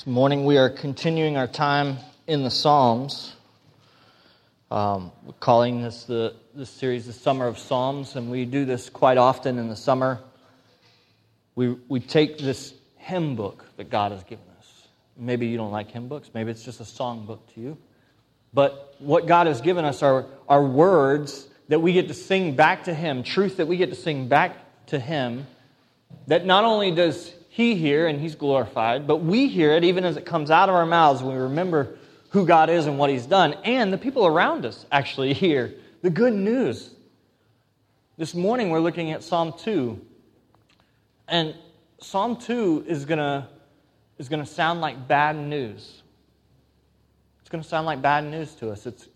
This morning we are continuing our time in the Psalms. Um, we're calling this the this series the Summer of Psalms, and we do this quite often in the summer. We we take this hymn book that God has given us. Maybe you don't like hymn books. Maybe it's just a song book to you. But what God has given us are, are words that we get to sing back to Him, truth that we get to sing back to Him, that not only does he hear and he's glorified, but we hear it even as it comes out of our mouths when we remember who God is and what he's done. And the people around us actually hear the good news. This morning we're looking at Psalm 2. And Psalm 2 is going to is going to sound like bad news. It's going to sound like bad news to us. It's,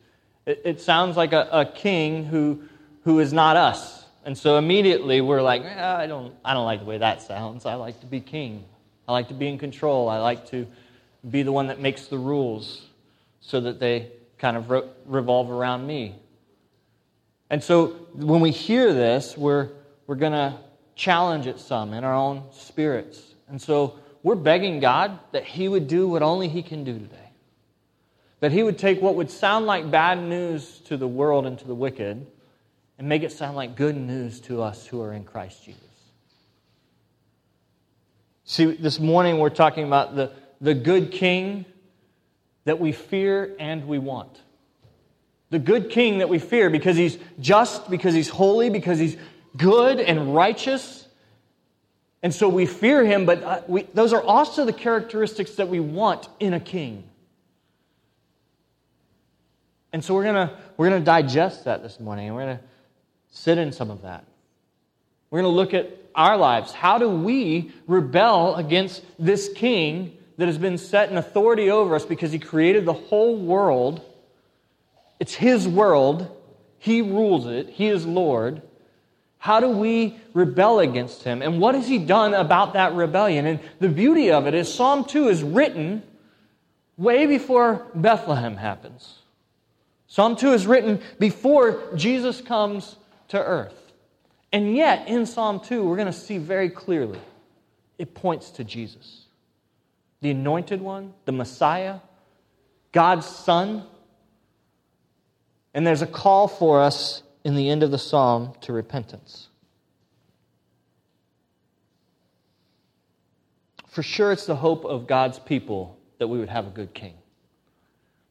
it, it sounds like a, a king who, who is not us and so immediately we're like, eh, I, don't, I don't like the way that sounds. I like to be king. I like to be in control. I like to be the one that makes the rules so that they kind of re- revolve around me. And so when we hear this, we're, we're going to challenge it some in our own spirits. And so we're begging God that He would do what only He can do today. That He would take what would sound like bad news to the world and to the wicked and make it sound like good news to us who are in Christ Jesus. See, this morning we're talking about the, the good king that we fear and we want. The good king that we fear because he's just, because he's holy, because he's good and righteous. And so we fear him, but uh, we, those are also the characteristics that we want in a king. And so we're going to we're going to digest that this morning, and we're going to sit in some of that. We're going to look at our lives. How do we rebel against this king that has been set in authority over us because he created the whole world? It's his world, he rules it, he is Lord. How do we rebel against him? And what has he done about that rebellion? And the beauty of it is Psalm 2 is written way before Bethlehem happens. Psalm 2 is written before Jesus comes to earth. And yet, in Psalm 2, we're going to see very clearly it points to Jesus, the anointed one, the Messiah, God's Son. And there's a call for us in the end of the psalm to repentance. For sure, it's the hope of God's people that we would have a good king.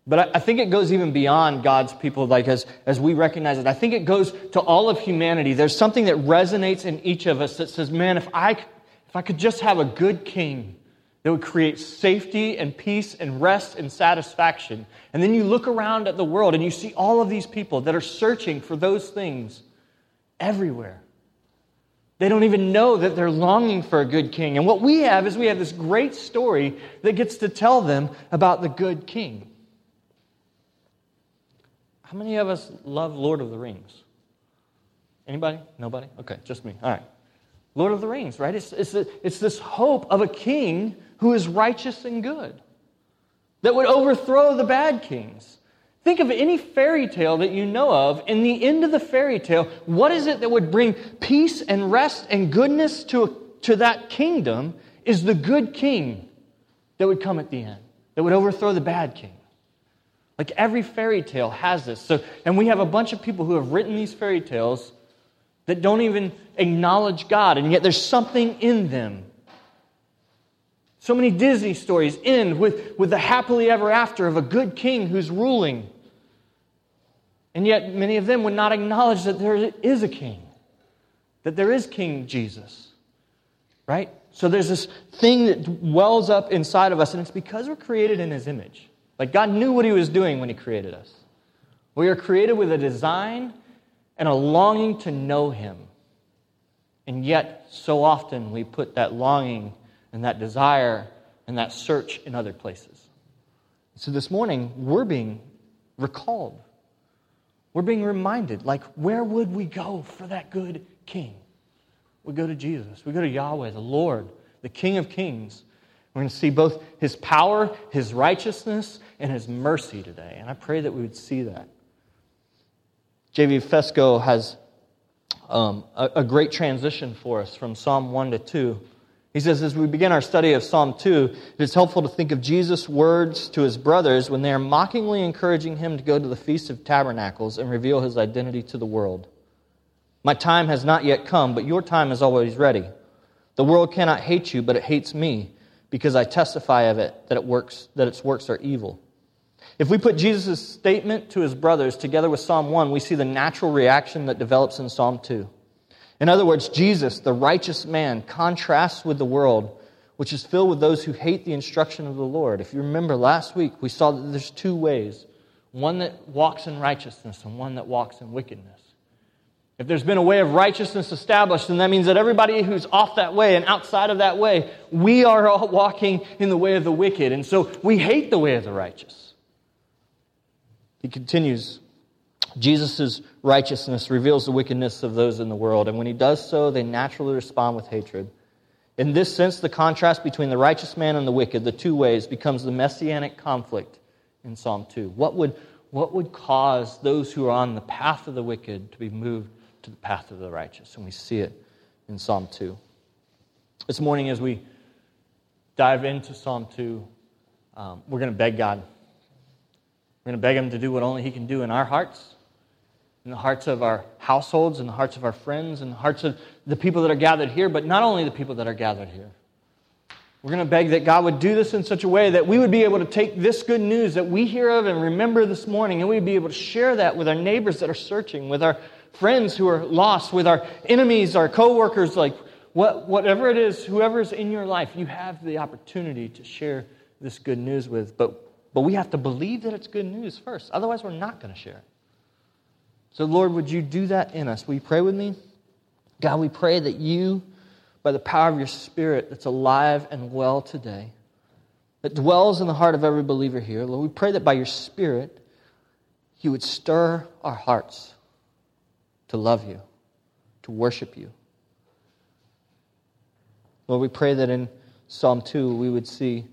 But I, think it goes even beyond God's people, like as, as we recognize it. I think it goes to all of humanity. There's something that resonates in each of us that says, man, if I, if I could just have a good king that would create safety and peace and rest and satisfaction. And then you look around at the world and you see all of these people that are searching for those things everywhere. They don't even know that they're longing for a good king. And what we have is we have this great story that gets to tell them about the good king. How many of us love Lord of the Rings? Anybody? Nobody? Okay, just me. All right. Lord of the Rings, right? It's, it's, it's this hope of a king who is righteous and good that would overthrow the bad kings. Think of any fairy tale that you know of. In the end of the fairy tale, what is it that would bring peace and rest and goodness to, to that kingdom? Is the good king that would come at the end, that would overthrow the bad king. Like every fairy tale has this. So, and we have a bunch of people who have written these fairy tales that don't even acknowledge God, and yet there's something in them. So many Disney stories end with, with the happily ever after of a good king who's ruling. And yet, many of them would not acknowledge that there is a king, that there is King Jesus. Right? So there's this thing that wells up inside of us, and it's because we're created in his image. Like God knew what He was doing when He created us. We are created with a design and a longing to know Him. And yet, so often we put that longing and that desire and that search in other places. So this morning, we're being recalled. We're being reminded like, where would we go for that good king? We go to Jesus. We go to Yahweh, the Lord, the King of Kings. We're going to see both his power, his righteousness, and his mercy today. And I pray that we would see that. J.V. Fesko has um, a, a, great transition for us from Psalm 1 to 2. He says, as we begin our study of Psalm 2, it is helpful to think of Jesus' words to his brothers when they are mockingly encouraging him to go to the Feast of Tabernacles and reveal his identity to the world. My time has not yet come, but your time is always ready. The world cannot hate you, but it hates me, because I testify of it that, it works, that its works are evil. If we put Jesus' statement to his brothers together with Psalm 1, we see the natural reaction that develops in Psalm 2. In other words, Jesus, the righteous man, contrasts with the world, which is filled with those who hate the instruction of the Lord. If you remember last week, we saw that there's two ways one that walks in righteousness and one that walks in wickedness. If there's been a way of righteousness established, then that means that everybody who's off that way and outside of that way, we are all walking in the way of the wicked. And so we hate the way of the righteous. He continues Jesus' righteousness reveals the wickedness of those in the world, and when he does so, they naturally respond with hatred. In this sense, the contrast between the righteous man and the wicked, the two ways, becomes the messianic conflict in Psalm 2. What would, what would cause those who are on the path of the wicked to be moved to the path of the righteous? And we see it in Psalm 2. This morning, as we dive into Psalm 2, um, we're going to beg God. We're going to beg Him to do what only He can do in our hearts in the hearts of our households, in the hearts of our friends, in the hearts of the people that are gathered here, but not only the people that are gathered here. We're going to beg that God would do this in such a way that we would be able to take this good news that we hear of and remember this morning, and we'd be able to share that with our neighbors that are searching, with our friends who are lost, with our enemies, our coworkers, like what, whatever it is, whoever's in your life, you have the opportunity to share this good news with. But, but we have to believe that it's good news first. Otherwise, we're not going to share it. So, Lord, would you do that in us? Will you pray with me? God, we pray that you, by the power of your Spirit that's alive and well today, that dwells in the heart of every believer here, Lord, we pray that by your Spirit, you would stir our hearts to love you, to worship you. Lord, we pray that in Psalm 2 we would see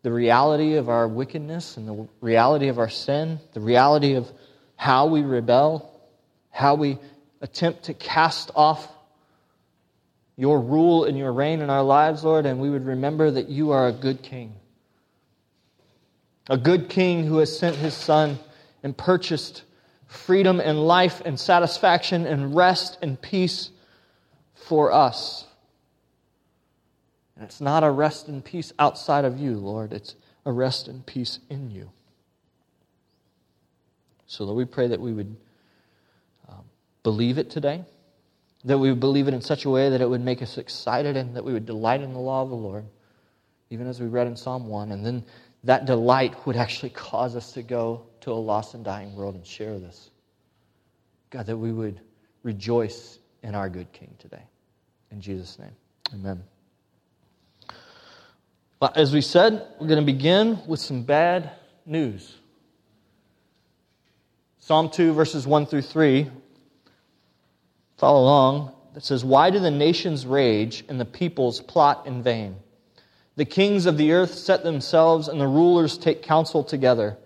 the reality of our wickedness and the reality of our sin, the reality of how we rebel, how we attempt to cast off your rule and your reign in our lives, Lord, and we would remember that you are a good king. A good king who has sent his son and purchased freedom and life and satisfaction and rest and peace for us. And it's not a rest and peace outside of you, Lord, it's a rest and peace in you. So, Lord, we pray that we would um, believe it today, that we would believe it in such a way that it would make us excited and that we would delight in the law of the Lord, even as we read in Psalm 1. And then that delight would actually cause us to go to a lost and dying world and share this. God, that we would rejoice in our good King today. In Jesus' name, amen. Well, as we said, we're going to begin with some bad news. Psalm 2, verses 1 through 3. Follow along. It says, Why do the nations rage and the peoples plot in vain? The kings of the earth set themselves, and the rulers take counsel together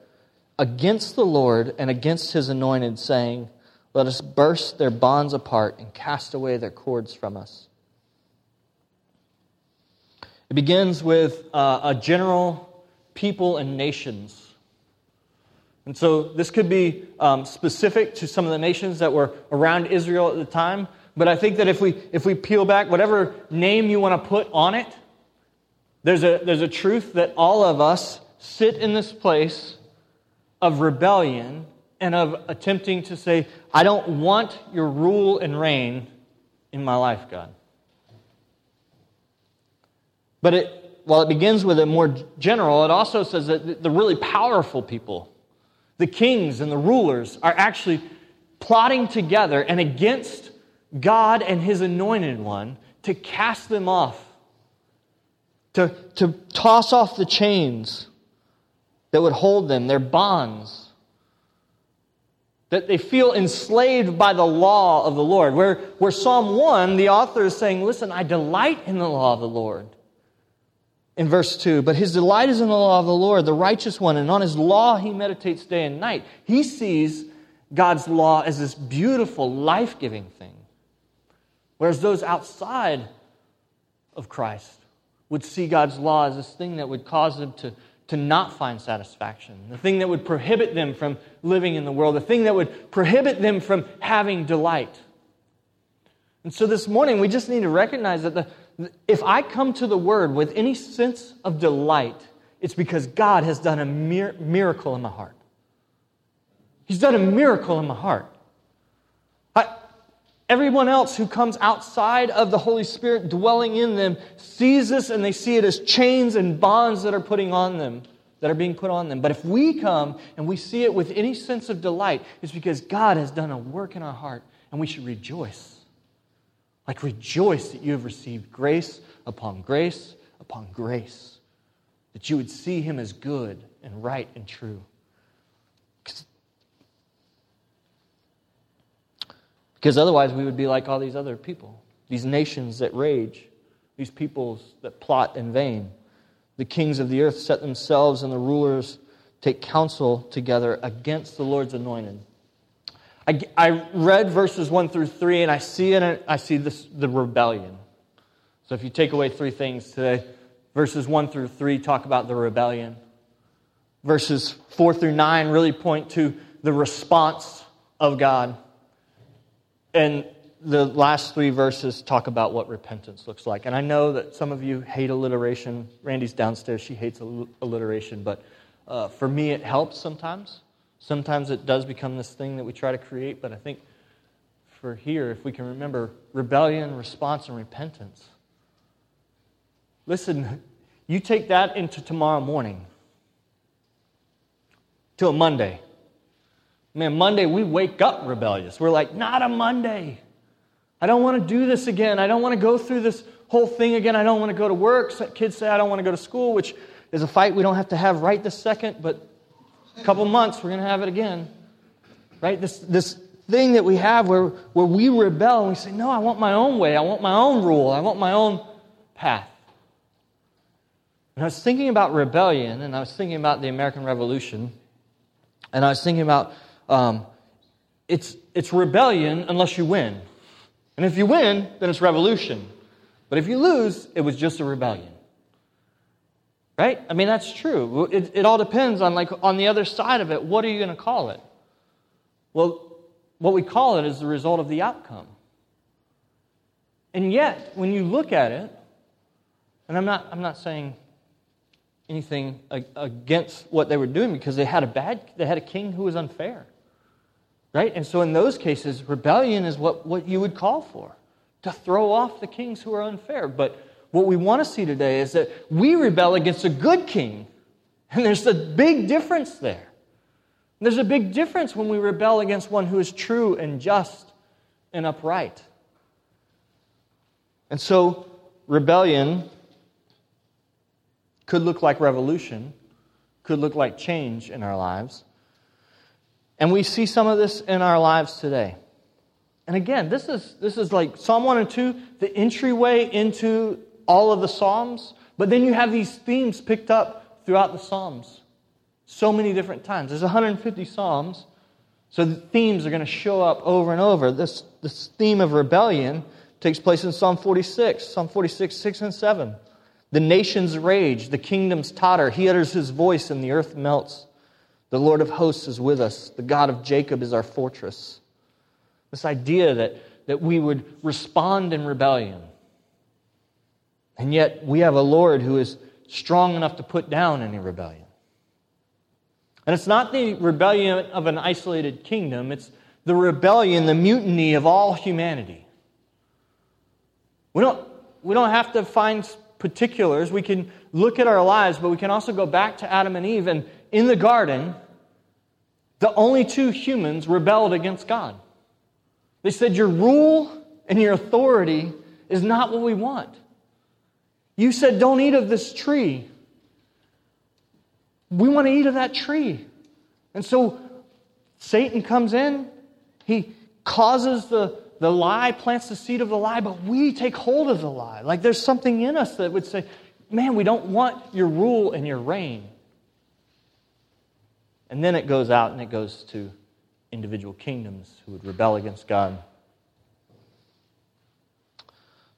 against the Lord and against his anointed, saying, Let us burst their bonds apart and cast away their cords from us. It begins with uh, a general people and nations and so this could be um, specific to some of the nations that were around Israel at the time. But I think that if we, if we peel back, whatever name you want to put on it, there's a, there's a truth that all of us sit in this place of rebellion and of attempting to say, I don't want your rule and reign in my life, God. But it, while it begins with a more general, it also says that the really powerful people the kings and the rulers are actually plotting together and against God and his anointed one to cast them off, to, to toss off the chains that would hold them, their bonds. That they feel enslaved by the law of the Lord. Where, where Psalm 1, the author is saying, Listen, I delight in the law of the Lord in verse 2 But his delight is in the law of the Lord, the righteous one, and on his law he meditates day and night. He sees God's law as this beautiful, life giving thing. Whereas those outside of Christ would see God's law as this thing that would cause them to, to not find satisfaction, the thing that would prohibit them from living in the world, the thing that would prohibit them from having delight. And so this morning, we just need to recognize that the, if I come to the Word with any sense of delight, it's because God has done a mir- miracle in my heart. He's done a miracle in my heart. Everyone else who comes outside of the Holy Spirit dwelling in them sees this and they see it as chains and bonds that are putting on them, that are being put on them. But if we come and we see it with any sense of delight, it's because God has done a work in our heart and we should rejoice. Like, rejoice that you have received grace upon grace upon grace, that you would see him as good and right and true. Because otherwise, we would be like all these other people, these nations that rage, these peoples that plot in vain. The kings of the earth set themselves, and the rulers take counsel together against the Lord's anointed. I, I read verses 1 through 3, and I see in it, I see this, the rebellion. So if you take away three things today, verses 1 through 3 talk about the rebellion. Verses 4 through 9 really point to the response of God. And the last three verses talk about what repentance looks like. And I know that some of you hate alliteration. Randy's downstairs, she hates alliteration, but uh, for me, it helps sometimes. Sometimes it does become this thing that we try to create, but I think for here, if we can remember rebellion, response, and repentance. Listen, you take that into tomorrow morning, to a Monday. Man, Monday we wake up rebellious. We're like, not a Monday. I don't want to do this again. I don't want to go through this whole thing again. I don't want to go to work. Kids say I don't want to go to school, which is a fight we don't have to have right this second, but a couple months we're going to have it again. Right? This, this thing that we have where, where we rebel and we say, No, I want my own way. I want my own rule. I want my own path. And I was thinking about rebellion, and I was thinking about the American Revolution, and I was thinking about um, it's, it's rebellion unless you win. And if you win, then it's revolution. But if you lose, it was just a rebellion. Right? I mean, that's true. It, it all depends on, like, on the other side of it, what are you going to call it? Well, what we call it is the result of the outcome. And yet, when you look at it, and I'm not, I'm not saying anything against what they were doing because they had a bad, they had a king who was unfair. Right? And so in those cases, rebellion is what, what you would call for to throw off the kings who are unfair. But what we want to see today is that we rebel against a good king. And there's a big difference there. There's a big difference when we rebel against one who is true and just and upright. And so, rebellion could look like revolution, could look like change in our lives. And we see some of this in our lives today. And again, this is, this is like Psalm 1 and 2, the entryway into all of the Psalms. But then you have these themes picked up throughout the Psalms so many different times. There's 150 Psalms, so the themes are going to show up over and over. This, this theme of rebellion takes place in Psalm 46, Psalm 46, 6 and 7. The nations rage, the kingdoms totter. He utters his voice, and the earth melts. The Lord of hosts is with us. The God of Jacob is our fortress. This idea that, that we would respond in rebellion. And yet, we have a Lord who is strong enough to put down any rebellion. And it's not the rebellion of an isolated kingdom, it's the rebellion, the mutiny of all humanity. We don't, we don't have to find particulars. We can look at our lives, but we can also go back to Adam and Eve. And in the garden, the only two humans rebelled against God. They said, Your rule and your authority is not what we want. You said, Don't eat of this tree. We want to eat of that tree. And so Satan comes in, he causes the, the lie, plants the seed of the lie, but we take hold of the lie. Like there's something in us that would say, Man, we don't want your rule and your reign. And then it goes out and it goes to individual kingdoms who would rebel against God.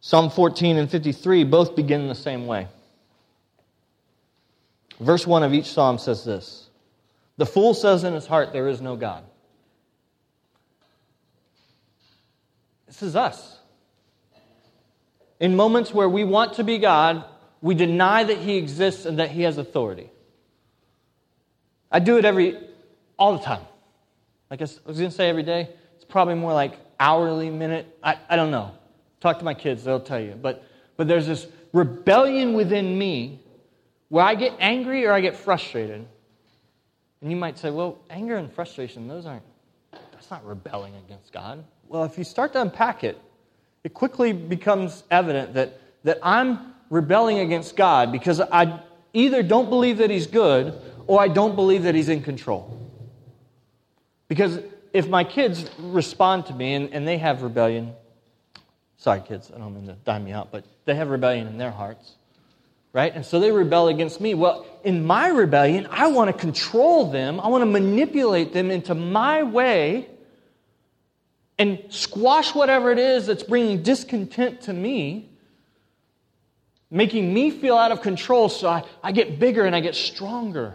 Psalm 14 and 53 both begin the same way. Verse 1 of each psalm says this The fool says in his heart, There is no God. This is us. In moments where we want to be God, we deny that He exists and that He has authority. I do it every, all the time. Like I was going to say every day, it's probably more like hourly, minute. I, I don't know. Talk to my kids, they'll tell you. But, but there's this rebellion within me where I get angry or I get frustrated. And you might say, well, anger and frustration, those aren't, that's not rebelling against God. Well, if you start to unpack it, it quickly becomes evident that, that I'm rebelling against God because I either don't believe that He's good or I don't believe that He's in control. Because if my kids respond to me and, and they have rebellion, sorry, kids, I don't mean to dime me out, but they have rebellion in their hearts, right? And so they rebel against me. Well, in my rebellion, I want to control them, I want to manipulate them into my way and squash whatever it is that's bringing discontent to me, making me feel out of control so I, I get bigger and I get stronger.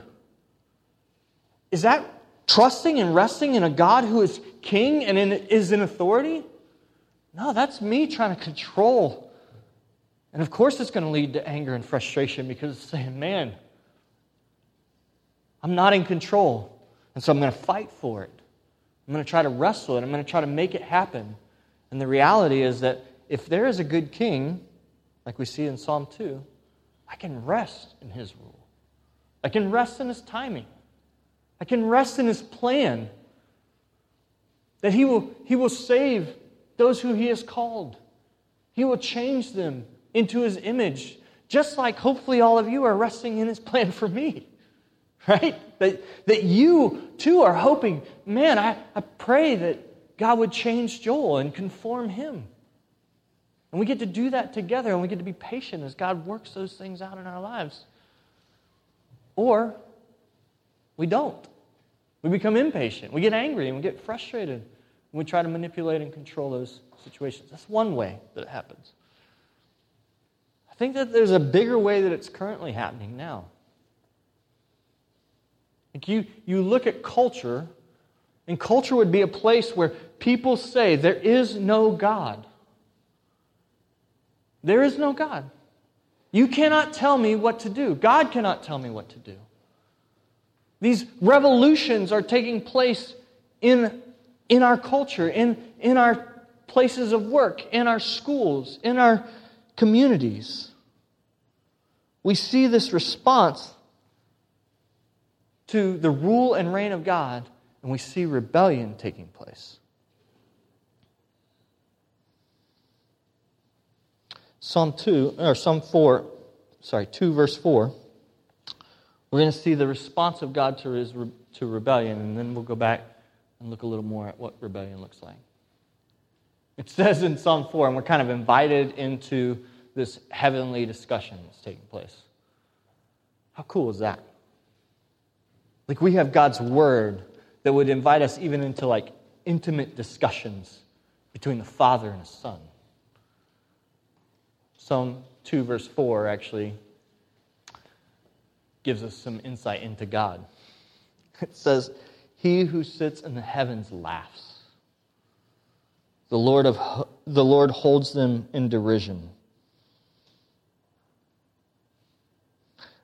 Is that trusting and resting in a God who is king and in, is in authority? No, that's me trying to control. And of course, it's going to lead to anger and frustration because it's saying, man, I'm not in control. And so I'm going to fight for it. I'm going to try to wrestle it. I'm going to try to make it happen. And the reality is that if there is a good king, like we see in Psalm 2, I can rest in his rule. I can rest in his timing. I can rest in his plan. That he will, he will save those who he has called. He will change them into his image, just like hopefully all of you are resting in his plan for me. right? That, that you too are hoping, man, I, I pray that God would change Joel and conform him. And we get to do that together and we get to be patient as God works those things out in our lives. Or we don't. We become impatient. We get angry and we get frustrated. And we try to manipulate and control those situations. That's one way that it happens. I think that there's a bigger way that it's currently happening now. Like you, you look at culture, and culture would be a place where people say, There is no God. There is no God. You cannot tell me what to do. God cannot tell me what to do. These revolutions are taking place in, in our culture, in, in our places of work, in our schools, in our communities. We see this response to the rule and reign of God, and we see rebellion taking place. Psalm 2, or Psalm 4, sorry, 2, verse 4, we're going to see the response of God to, his, to rebellion, and then we'll go back and look a little more at what rebellion looks like. It says in Psalm 4, and we're kind of invited into this heavenly discussion that's taking place. How cool is that? Like we have God's word that would invite us even into like intimate discussions between the Father and the Son. Psalm 2, verse 4 actually gives us some insight into God. It says, He who sits in the heavens laughs. The Lord, of, the Lord holds them in derision.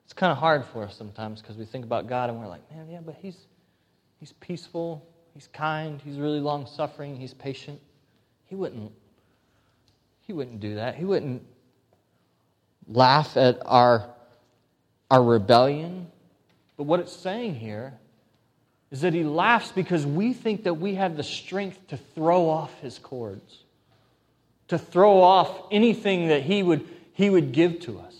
It's kind of hard for us sometimes because we think about God and we're like, man, yeah, but he's, he's peaceful, he's kind, he's really long suffering, he's patient. He wouldn't, he wouldn't do that. He wouldn't laugh at our, our rebellion. But what it's saying here is that he laughs because we think that we have the strength to throw off his cords, to throw off anything that he would, he would give to us.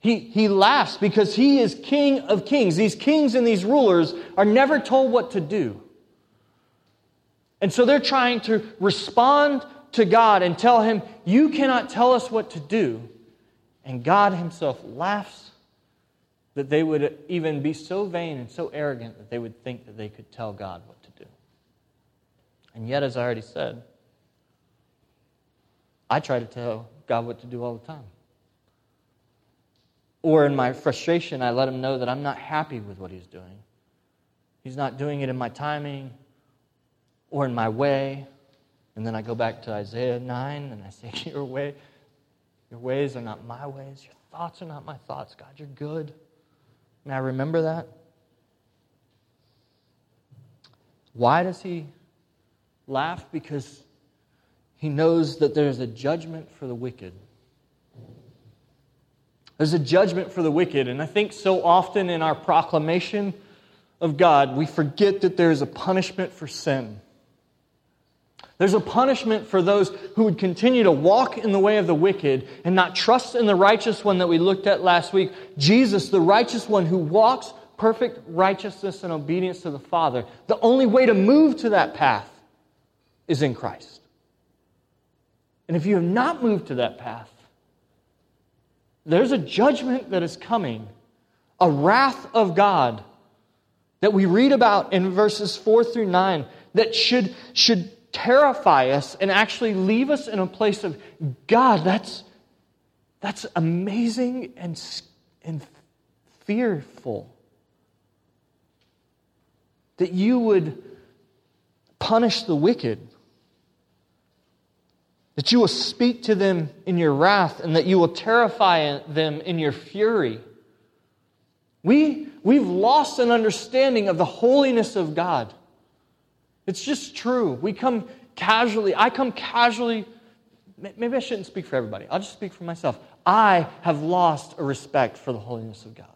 He, he laughs because he is king of kings. These kings and these rulers are never told what to do. And so they're trying to respond to God and tell him, You cannot tell us what to do. And God himself laughs that they would even be so vain and so arrogant that they would think that they could tell God what to do. And yet, as I already said, I try to tell God what to do all the time. Or in my frustration, I let him know that I'm not happy with what he's doing. He's not doing it in my timing or in my way. And then I go back to Isaiah 9 and I say, Your way, your ways are not my ways. Your thoughts are not my thoughts. God, you're good. May I remember that? Why does he laugh? Because he knows that there's a judgment for the wicked. There's a judgment for the wicked. And I think so often in our proclamation of God, we forget that there is a punishment for sin. There's a punishment for those who would continue to walk in the way of the wicked and not trust in the righteous one that we looked at last week. Jesus, the righteous one who walks perfect righteousness and obedience to the Father. The only way to move to that path is in Christ. And if you have not moved to that path, there's a judgment that is coming, a wrath of God that we read about in verses 4 through 9 that should, should terrify us and actually leave us in a place of God, that's, that's amazing and, and fearful. That you would punish the wicked, that you will speak to them in your wrath, and that you will terrify them in your fury. We, we've lost an understanding of the holiness of God. It's just true. We come casually, I come casually, maybe I shouldn't speak for everybody. I'll just speak for myself. I have lost a respect for the holiness of God.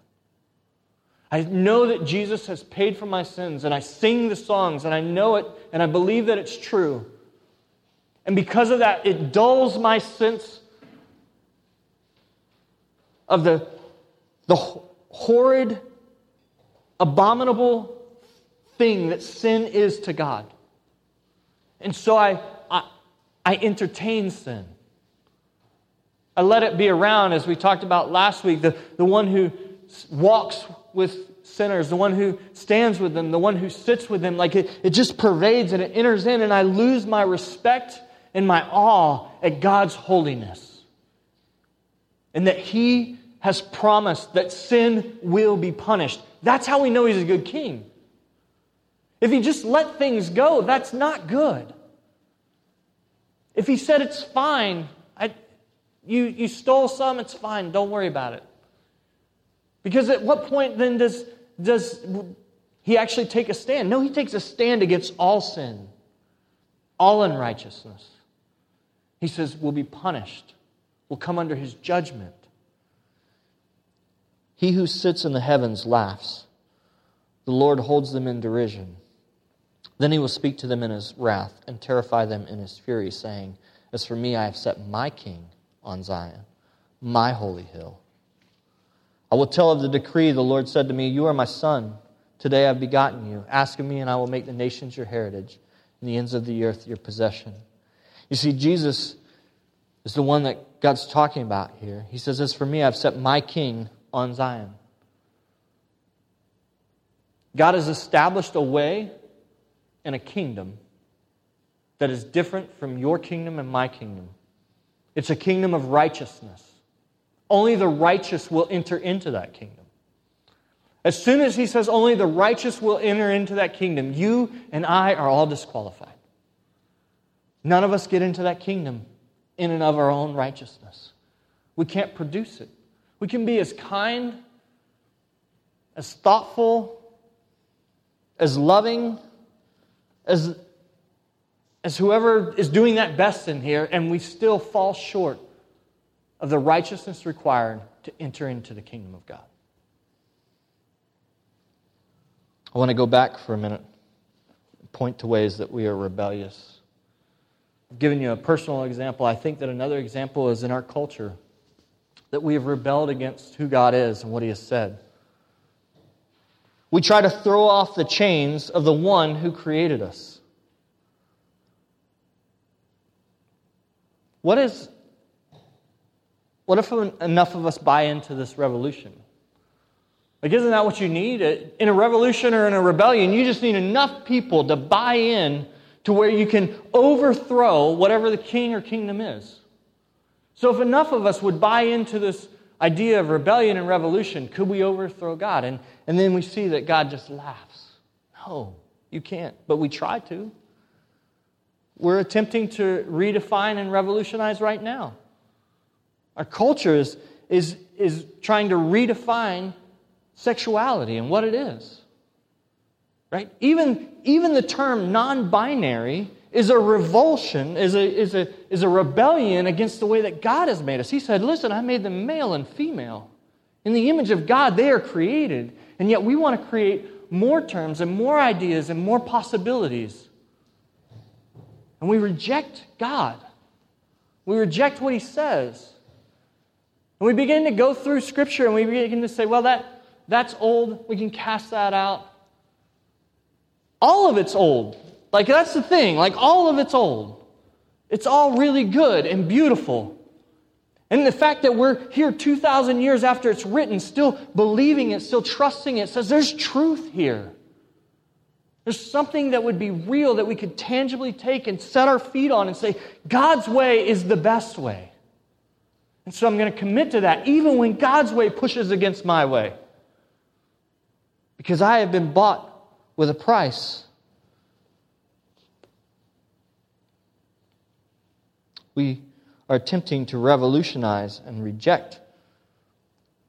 I know that Jesus has paid for my sins, and I sing the songs, and I know it, and I believe that it's true. And because of that, it dulls my sense of the, the horrid, abominable thing that sin is to God. And so I, I, I entertain sin. I let it be around, as we talked about last week, the, the one who walks with sinners, the one who stands with them, the one who sits with them. Like it, it just pervades and it enters in, and I lose my respect and my awe at God's holiness. And that He has promised that sin will be punished. That's how we know He's a good king. If he just let things go, that's not good. If he said it's fine, I, you, you stole some, it's fine, don't worry about it. Because at what point then does, does he actually take a stand? No, he takes a stand against all sin, all unrighteousness. He says, We'll be punished, we'll come under his judgment. He who sits in the heavens laughs. The Lord holds them in derision. Then he will speak to them in his wrath and terrify them in his fury, saying, As for me, I have set my king on Zion, my holy hill. I will tell of the decree the Lord said to me, You are my son. Today I have begotten you. Ask of me, and I will make the nations your heritage, and the ends of the earth your possession. You see, Jesus is the one that God's talking about here. He says, As for me, I've set my king on Zion. God has established a way and a kingdom that is different from your kingdom and my kingdom. It's a kingdom of righteousness. Only the righteous will enter into that kingdom. As soon as he says only the righteous will enter into that kingdom, you and I are all disqualified. None of us get into that kingdom in and of our own righteousness. We can't produce it. We can be as kind, as thoughtful, as loving, as, as whoever is doing that best in here, and we still fall short of the righteousness required to enter into the kingdom of God. I want to go back for a minute, point to ways that we are rebellious. I've given you a personal example. I think that another example is in our culture that we have rebelled against who God is and what He has said. We try to throw off the chains of the one who created us. What is what if enough of us buy into this revolution? Like, isn't that what you need? In a revolution or in a rebellion, you just need enough people to buy in to where you can overthrow whatever the king or kingdom is. So, if enough of us would buy into this idea of rebellion and revolution, could we overthrow God? And, and then we see that God just laughs. No, you can't. But we try to. We're attempting to redefine and revolutionize right now. Our culture is, is, is trying to redefine sexuality and what it is. Right? Even, even the term non binary is a revulsion, is a, is, a, is a rebellion against the way that God has made us. He said, Listen, I made them male and female. In the image of God, they are created. And yet we want to create more terms and more ideas and more possibilities. And we reject God. We reject what He says. And we begin to go through Scripture and we begin to say, well, that, that's old. We can cast that out. All of it's old. Like, that's the thing. Like, all of it's old. It's all really good and beautiful. And the fact that we're here 2,000 years after it's written, still believing it, still trusting it, says there's truth here. There's something that would be real that we could tangibly take and set our feet on and say, God's way is the best way. And so I'm going to commit to that, even when God's way pushes against my way. Because I have been bought with a price. We are attempting to revolutionize and reject.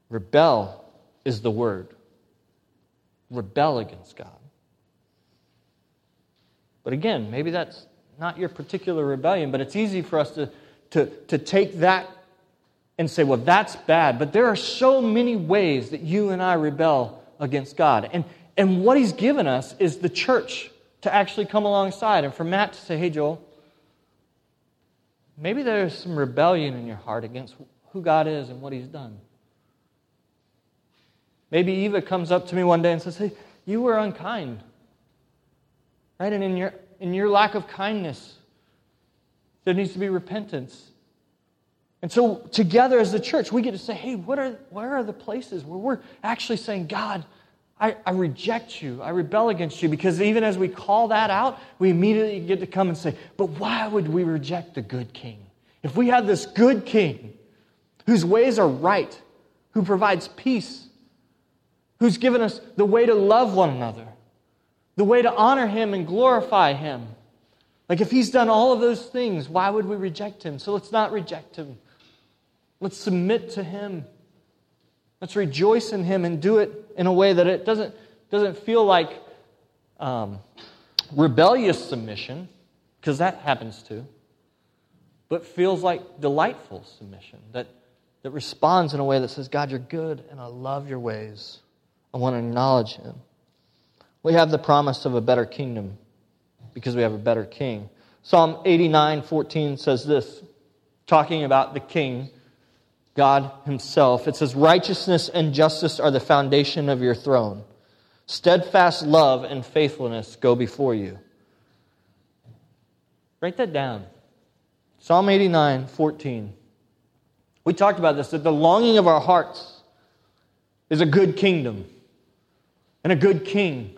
Rebel is the word. Rebel against God. But again, maybe that's not your particular rebellion, but it's easy for us to, to, to take that and say, well, that's bad. But there are so many ways that you and I rebel against God. And, and what He's given us is the church to actually come alongside. And for Matt to say, hey, Joel, maybe there's some rebellion in your heart against who God is and what He's done. Maybe Eva comes up to me one day and says, hey, you were unkind. Right? And in your, in your lack of kindness, there needs to be repentance. And so, together as the church, we get to say, hey, what are, where are the places where we're actually saying, God, I, I, reject you. I rebel against you. Because even as we call that out, we immediately get to come and say, but why would we reject the good king? If we have this good king whose ways are right, who provides peace, who's given us the way to love one another, the way to honor him and glorify him. Like if he's done all of those things, why would we reject him? So let's not reject him. Let's submit to Him. Let's rejoice in Him and do it in a way that it doesn't, doesn't feel like um, rebellious submission, because that happens too, but feels like delightful submission that, that responds in a way that says, God, you're good and I love your ways. I want to acknowledge Him. We have the promise of a better kingdom because we have a better king. Psalm 89 14 says this, talking about the king God Himself. It says, Righteousness and justice are the foundation of your throne. Steadfast love and faithfulness go before you. Write that down. Psalm 89, 14. We talked about this that the longing of our hearts is a good kingdom and a good king.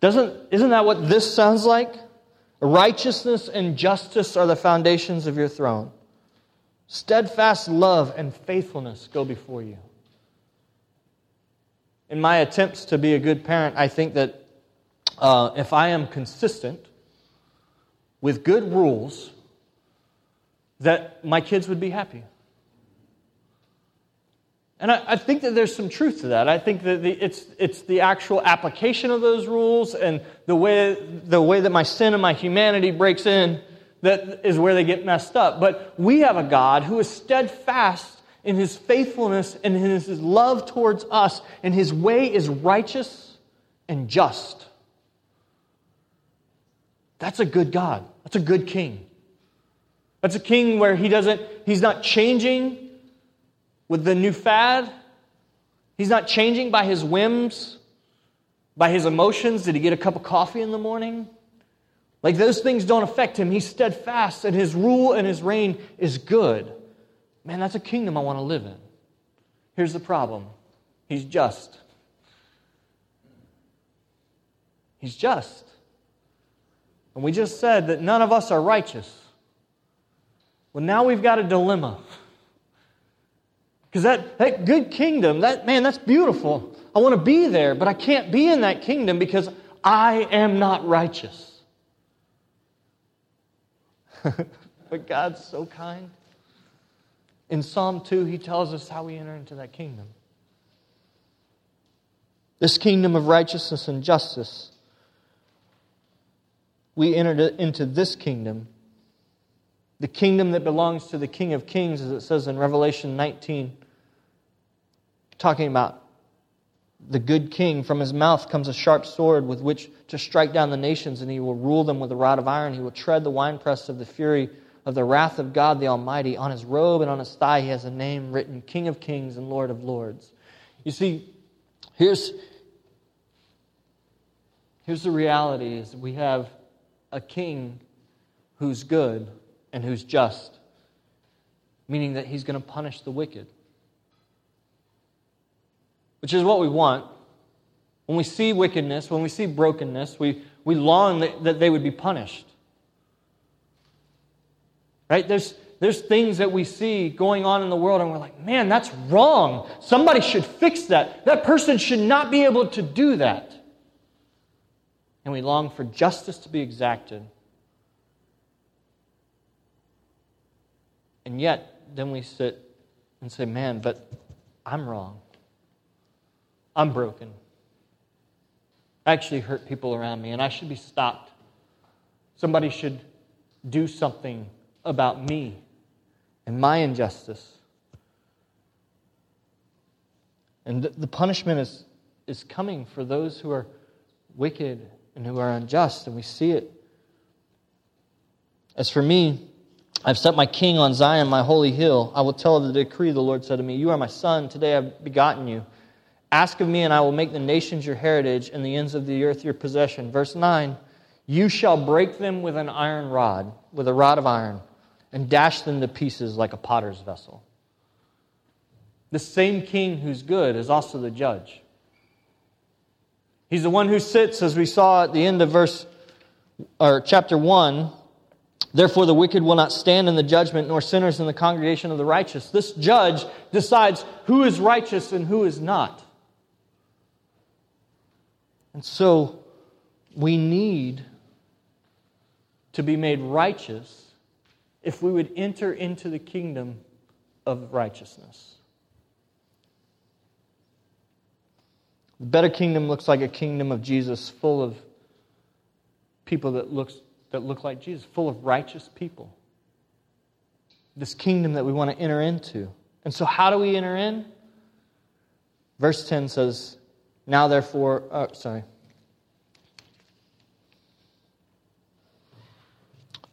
Doesn't, isn't that what this sounds like? Righteousness and justice are the foundations of your throne. Steadfast love and faithfulness go before you. In my attempts to be a good parent, I think that uh, if I am consistent with good rules, that my kids would be happy. And I, I, think that there's some truth to that. I think that the, it's, it's the actual application of those rules and the way, the way that my sin and my humanity breaks in that is where they get messed up. But we have a God who is steadfast in his faithfulness and in his love towards us, and his way is righteous and just. That's a good God. That's a good king. That's a king where he doesn't, he's not changing with the new fad. He's not changing by his whims, by his emotions. Did he get a cup of coffee in the morning? Like those things don't affect him. He's steadfast, and his rule and his reign is good. Man, that's a kingdom I want to live in. Here's the problem He's just. He's just. And we just said that none of us are righteous. Well, now we've got a dilemma. Because that, that good kingdom, that man, that's beautiful. I want to be there, but I can't be in that kingdom because I am not righteous. but God's so kind. In Psalm 2, he tells us how we enter into that kingdom. This kingdom of righteousness and justice. We entered into this kingdom, the kingdom that belongs to the King of Kings, as it says in Revelation 19, talking about the good king. From his mouth comes a sharp sword with which to strike down the nations, and he will rule them with a rod of iron. He will tread the winepress of the fury of the wrath of God the Almighty. On his robe and on his thigh, he has a name written King of Kings and Lord of Lords. You see, here's, here's the reality is we have a king who's good and who's just, meaning that he's going to punish the wicked which is what we want. When we see wickedness, when we see brokenness, we, we long that, that they would be punished. Right? There's, there's things that we see going on in the world, and we're like, man, that's wrong. Somebody should fix that. That person should not be able to do that. And we long for justice to be exacted. And yet, then we sit and say, man, but I'm wrong. I'm broken. I actually hurt people around me, and I should be stopped. Somebody should do something about me and my injustice. And the punishment is, is coming for those who are wicked and who are unjust, and we see it. As for me, I've set my king on Zion, my holy hill. I will tell of the decree the Lord said to me, You are my son, today I've begotten you. Ask of me, and I will make the nations your heritage and the ends of the earth your possession. Verse 9 You shall break them with an iron rod, with a rod of iron, and dash them to pieces like a potter's vessel. The same king who's good is also the judge. He's the one who sits, as we saw at the end of verse or chapter 1. Therefore, the wicked will not stand in the judgment, nor sinners in the congregation of the righteous. This judge decides who is righteous and who is not. And so we need to be made righteous if we would enter into the kingdom of righteousness. The better kingdom looks like a kingdom of Jesus, full of people that, looks, that look like Jesus, full of righteous people. This kingdom that we want to enter into. And so, how do we enter in? Verse 10 says, now, therefore, uh, sorry.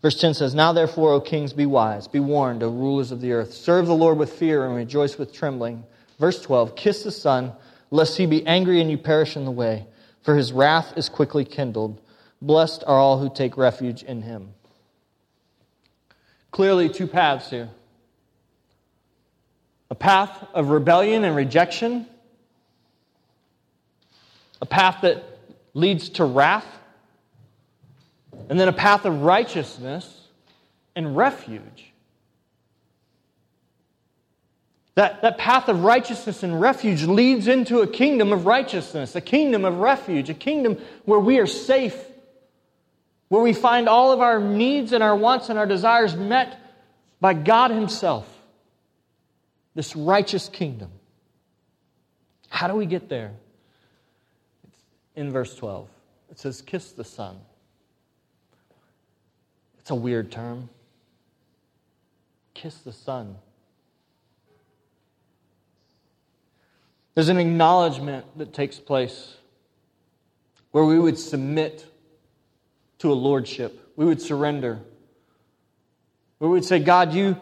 Verse 10 says, Now therefore, O kings, be wise, be warned, O rulers of the earth. Serve the Lord with fear and rejoice with trembling. Verse 12, Kiss the Son, lest he be angry and you perish in the way, for his wrath is quickly kindled. Blessed are all who take refuge in him. Clearly, two paths here a path of rebellion and rejection a path that leads to wrath, and then a path of righteousness and refuge. That, that path of righteousness and refuge leads into a kingdom of righteousness, a kingdom of refuge, a kingdom where we are safe, where we find all of our needs and our wants and our desires met by God Himself. This righteous kingdom. How do we get there? In verse 12. It says, Kiss the Son. It's a weird term. Kiss the Son. There's an acknowledgement that takes place where we would submit to a lordship. We would surrender. We would say, God, you,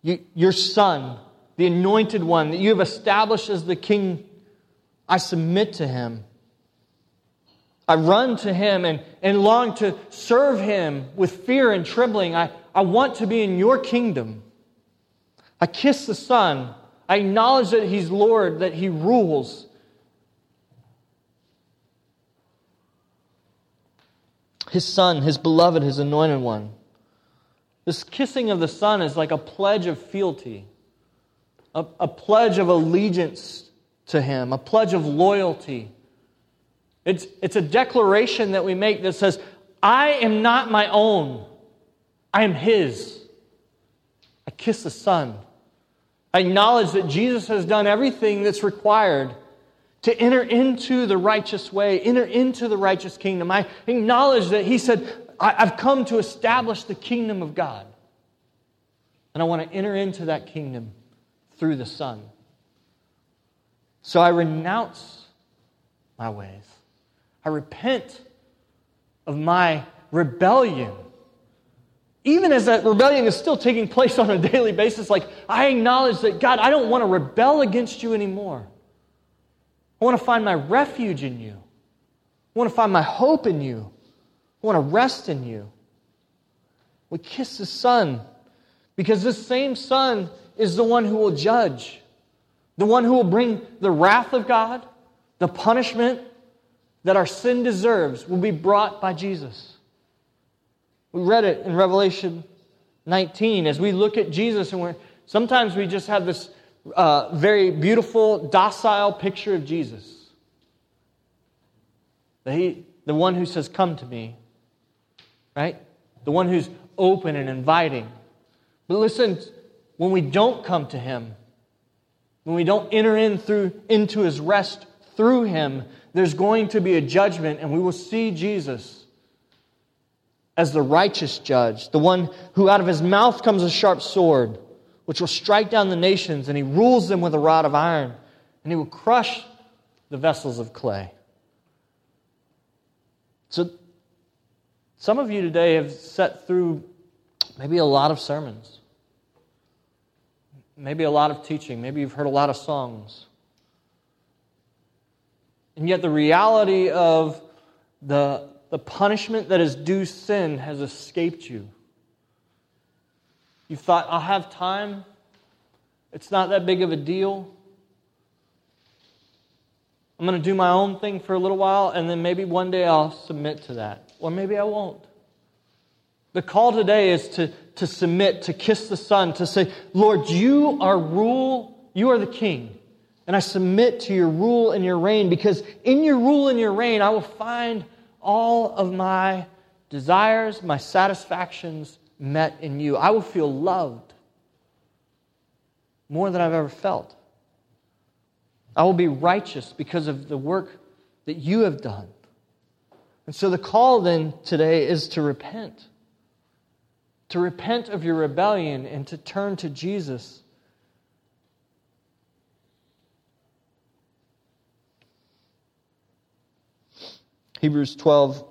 you, your Son, the anointed one that you have established as the King, I submit to him. I run to him and, and long to serve him with fear and trembling. I, I want to be in your kingdom. I kiss the Son. I acknowledge that he's Lord, that he rules. His Son, his beloved, his anointed one. This kissing of the Son is like a pledge of fealty, a, a pledge of allegiance to Him, a pledge of loyalty. It's, it's a declaration that we make that says, I am not my own, I am His. I kiss the Son. I acknowledge that Jesus has done everything that's required to enter into the righteous way, enter into the righteous kingdom. I acknowledge that He said, I've come to establish the kingdom of God. And I want to enter into that kingdom through the Son. So I renounce my ways. I repent of my rebellion. Even as that rebellion is still taking place on a daily basis, like I acknowledge that, God, I don't want to rebel against you anymore. I want to find my refuge in you. I want to find my hope in you. I want to rest in you. We kiss the Son because this same Son is the one who will judge, the one who will bring the wrath of God, the punishment that our sin deserves will be brought by Jesus. We read it in Revelation 19 as we look at Jesus, and we're, sometimes we just have this uh, very beautiful, docile picture of Jesus. The, he, the one who says, Come to me right? The one who's open and inviting. But listen, when we don't come to him, when we don't enter in through, into his rest through him, there's going to be a judgment, and we will see Jesus as the righteous judge, the one who out of his mouth comes a sharp sword, which will strike down the nations, and he rules them with a rod of iron, and he will crush the vessels of clay. So some of you today have sat through maybe a lot of sermons, maybe a lot of teaching, maybe you've heard a lot of songs. And yet, the reality of the, the punishment that is due sin has escaped you. You thought, I'll have time. It's not that big of a deal. I'm going to do my own thing for a little while, and then maybe one day I'll submit to that or maybe I won't. The call today is to, to submit, to kiss the Son, to say, Lord, you are rule, you are the king. And I submit to your rule and your reign because in your rule and your reign, I will find all of my desires, my satisfactions met in you. I will feel loved more than I've ever felt. I will be righteous because of the work that you have done. And so the call then today is to repent. To repent of your rebellion and to turn to Jesus. Hebrews 12,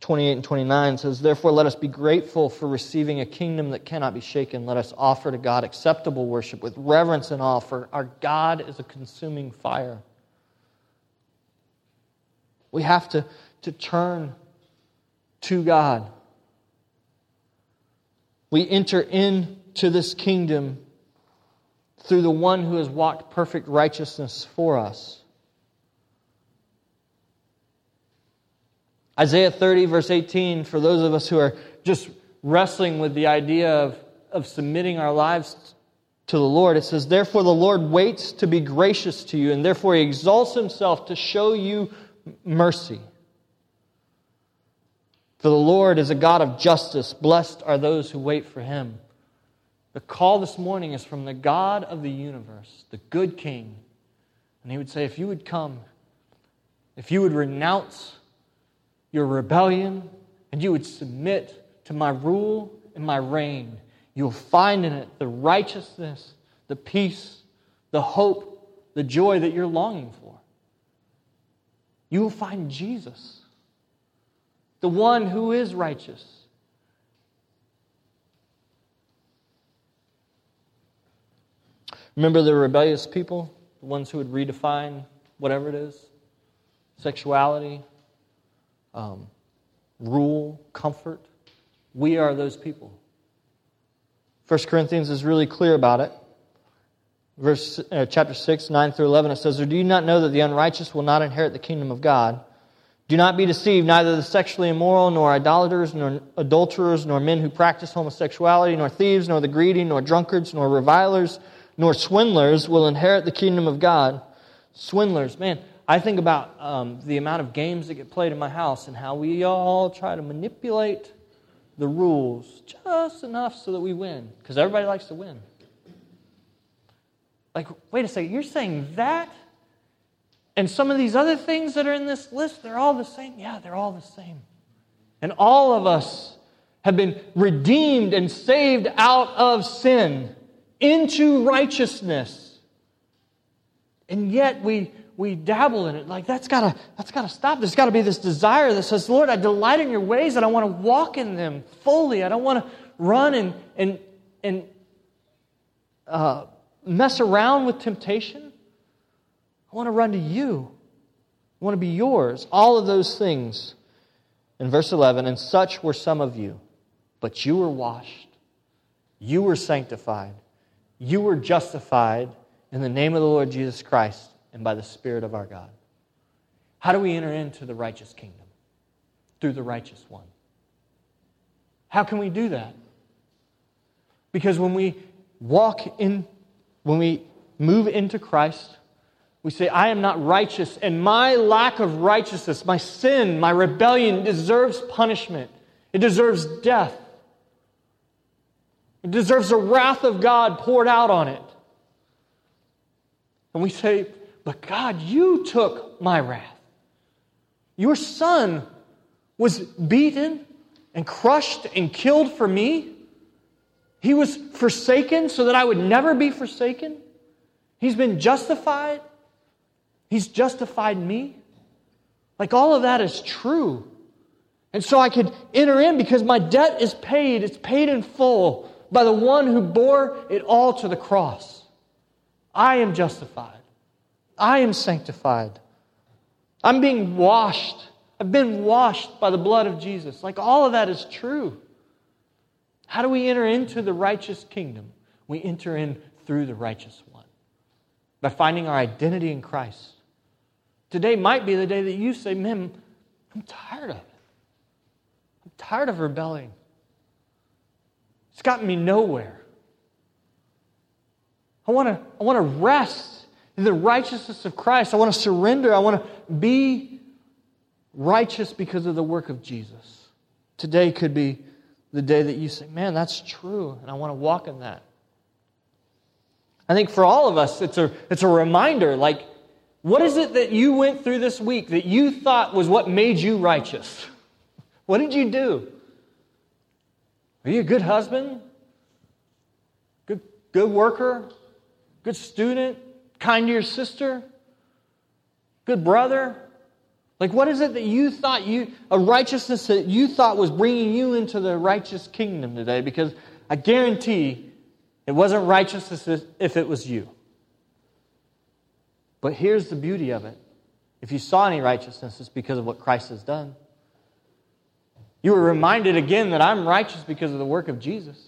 28 and 29 says, Therefore, let us be grateful for receiving a kingdom that cannot be shaken. Let us offer to God acceptable worship with reverence and awe, for our God is a consuming fire. We have to to turn to God. We enter into this kingdom through the one who has walked perfect righteousness for us. Isaiah 30, verse 18, for those of us who are just wrestling with the idea of, of submitting our lives to the Lord, it says, Therefore the Lord waits to be gracious to you, and therefore he exalts himself to show you mercy. For the Lord is a God of justice. Blessed are those who wait for him. The call this morning is from the God of the universe, the good King. And he would say, if you would come, if you would renounce your rebellion, and you would submit to my rule and my reign, you'll find in it the righteousness, the peace, the hope, the joy that you're longing for. You will find Jesus the one who is righteous. Remember the rebellious people, the ones who would redefine whatever it is sexuality, um, rule, comfort. We are those people. 1 Corinthians is really clear about it. Verse, uh, chapter 6, 9 through 11, it says, Or do you not know that the unrighteous will not inherit the kingdom of God? Do not be deceived, neither the sexually immoral, nor idolaters, nor adulterers, nor men who practice homosexuality, nor thieves, nor the greedy, nor drunkards, nor revilers, nor swindlers will inherit the kingdom of God. Swindlers, man, I think about um, the amount of games that get played in my house and how we all try to manipulate the rules just enough so that we win, because everybody likes to win. Like, wait a second, you're saying that? And some of these other things that are in this list, they're all the same. Yeah, they're all the same. And all of us have been redeemed and saved out of sin into righteousness. And yet we, we dabble in it. Like, that's got to that's gotta stop. There's got to be this desire that says, Lord, I delight in your ways and I want to walk in them fully. I don't want to run and, and, and uh, mess around with temptation. I want to run to you. I want to be yours. All of those things. In verse 11, and such were some of you, but you were washed, you were sanctified, you were justified in the name of the Lord Jesus Christ and by the Spirit of our God. How do we enter into the righteous kingdom? Through the righteous one. How can we do that? Because when we walk in, when we move into Christ, we say, I am not righteous, and my lack of righteousness, my sin, my rebellion deserves punishment. It deserves death. It deserves the wrath of God poured out on it. And we say, But God, you took my wrath. Your son was beaten and crushed and killed for me. He was forsaken so that I would never be forsaken. He's been justified He's justified me. Like all of that is true. And so I could enter in because my debt is paid. It's paid in full by the one who bore it all to the cross. I am justified. I am sanctified. I'm being washed. I've been washed by the blood of Jesus. Like all of that is true. How do we enter into the righteous kingdom? We enter in through the righteous one by finding our identity in Christ. Today might be the day that you say, Man, I'm tired of it. I'm tired of rebelling. It's gotten me nowhere. I want to I want to rest the righteousness of Christ. I want to surrender. I want to be righteous because of the work of Jesus. Today could be the day that you say, Man, that's true, and I want to walk in that. I think for all of us, it's a, it's a reminder like, what is it that you went through this week that you thought was what made you righteous? What did you do? Are you a good husband? Good, good worker? Good student? Kind to your sister? Good brother? Like, what is it that you thought you, a righteousness that you thought was bringing you into the righteous kingdom today? Because I guarantee it wasn't righteousness if it was you. But here's the beauty of it if you saw any righteousness, it's because of what Christ has done. You were reminded again that I'm righteous because of the work of Jesus.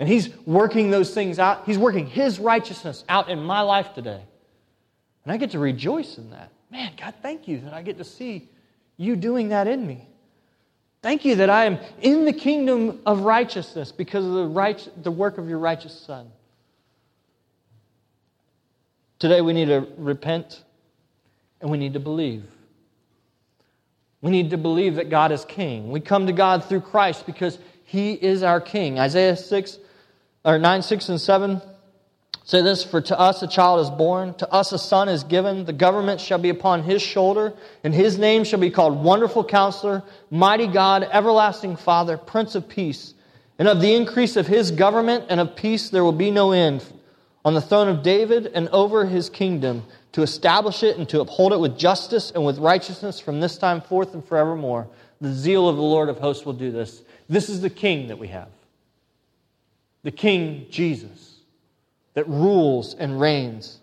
And He's working those things out. He's working His righteousness out in my life today. And I get to rejoice in that. Man, God, thank you that I get to see you doing that in me. Thank you that I am in the kingdom of righteousness because of the, right, the work of your righteous Son. Today we need to repent and we need to believe. We need to believe that God is king. We come to God through Christ because he is our king. Isaiah 6 or 9 6 and 7 say this for to us a child is born, to us a son is given, the government shall be upon his shoulder, and his name shall be called Wonderful Counselor, Mighty God, Everlasting Father, Prince of Peace. And of the increase of his government and of peace there will be no end on the throne of David and over his kingdom, to establish it and to uphold it with justice and with righteousness from this time forth and forevermore. The zeal of the Lord of hosts will do this. This is the king that we have. The king Jesus that rules and reigns.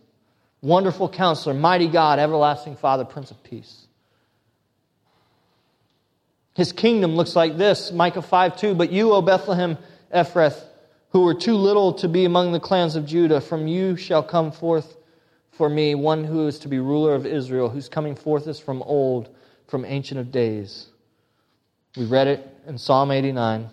Wonderful counselor, mighty God, everlasting Father, Prince of Peace. His kingdom looks like this Micah 5 2. But you, O Bethlehem Ephrath, who were too little to be among the clans of Judah, from you shall come forth for me one who is to be ruler of Israel, whose coming forth is from old, from Ancient of Days. We read it in Psalm 89.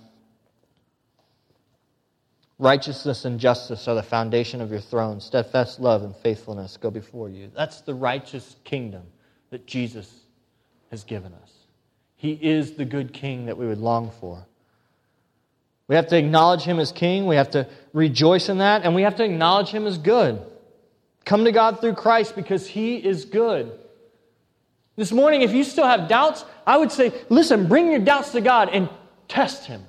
Righteousness and justice are the foundation of your throne. Steadfast love and faithfulness go before you. That's the righteous kingdom that Jesus has given us. He is the good king that we would long for. We have to acknowledge him as king. We have to rejoice in that. And we have to acknowledge him as good. Come to God through Christ because he is good. This morning, if you still have doubts, I would say, listen, bring your doubts to God and test him.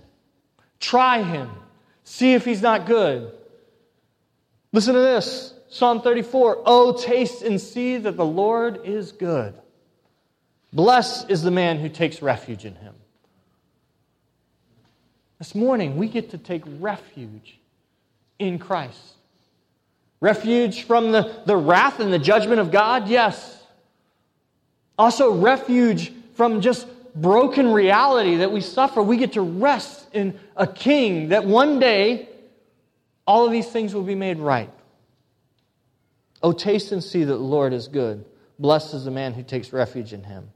Try him. See if he's not good. Listen to this Psalm 34 Oh, taste and see that the Lord is good. Blessed is the man who takes refuge in him. This morning, we get to take refuge in Christ. Refuge from the, the wrath and the judgment of God? Yes. Also, refuge from just broken reality that we suffer. We get to rest in a king that one day all of these things will be made right. Oh, taste and see that the Lord is good. Blessed is the man who takes refuge in him.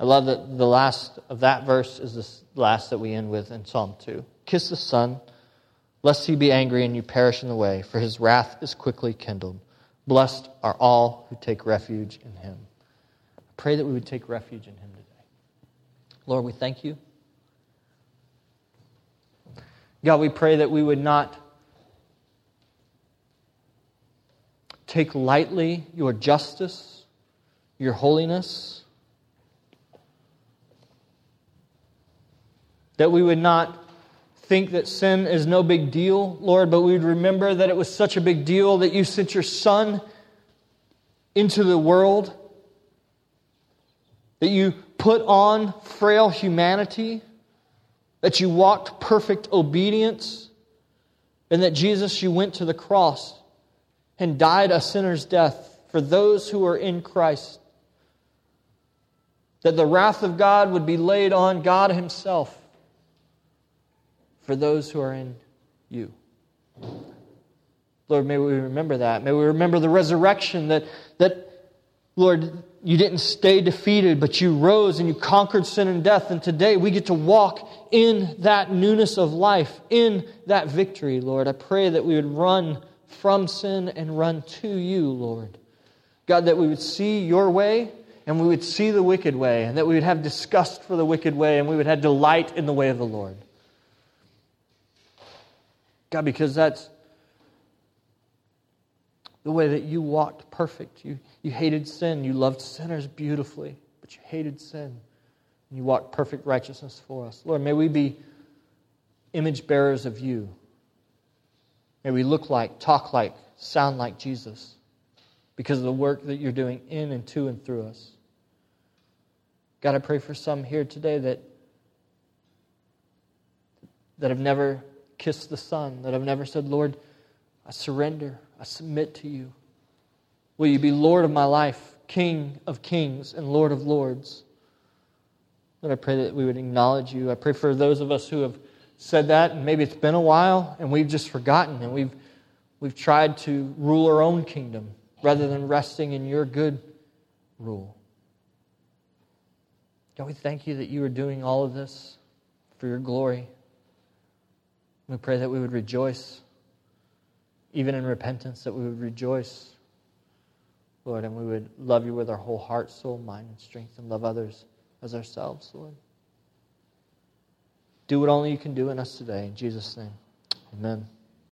I love that the last of that verse is the last that we end with in Psalm 2. Kiss the Son lest he be angry and you perish in the way, for his wrath is quickly kindled. Blessed are all who take refuge in him. I pray that we would take refuge in him. Lord, we thank you. God, we pray that we would not take lightly your justice, your holiness, that we would not think that sin is no big deal, Lord, but we would remember that it was such a big deal that you sent your Son into the world, that you put on frail humanity, that you walked perfect obedience, and that Jesus, you went to the cross and died a sinner's death for those who are in Christ. That the wrath of God would be laid on God Himself for those who are in you. Lord, may we remember that. May we remember the resurrection that, that, Lord, you didn't stay defeated, but you rose and you conquered sin and death. And today we get to walk in that newness of life, in that victory, Lord. I pray that we would run from sin and run to you, Lord. God, that we would see your way and we would see the wicked way, and that we would have disgust for the wicked way, and we would have delight in the way of the Lord. God, because that's the way that you walked perfect. You, you hated sin. You loved sinners beautifully, but you hated sin. And you walked perfect righteousness for us. Lord, may we be image bearers of you. May we look like, talk like, sound like Jesus because of the work that you're doing in and to and through us. God, I pray for some here today that, that have never kissed the Son, that have never said, Lord, I surrender, I submit to you. Will you be Lord of my life, King of kings, and Lord of lords? Lord, I pray that we would acknowledge you. I pray for those of us who have said that, and maybe it's been a while, and we've just forgotten, and we've, we've tried to rule our own kingdom rather than resting in your good rule. God, we thank you that you are doing all of this for your glory. We pray that we would rejoice, even in repentance, that we would rejoice, Lord, and we would love you with our whole heart, soul, mind, and strength, and love others as ourselves, Lord. Do what only you can do in us today. In Jesus' name, amen.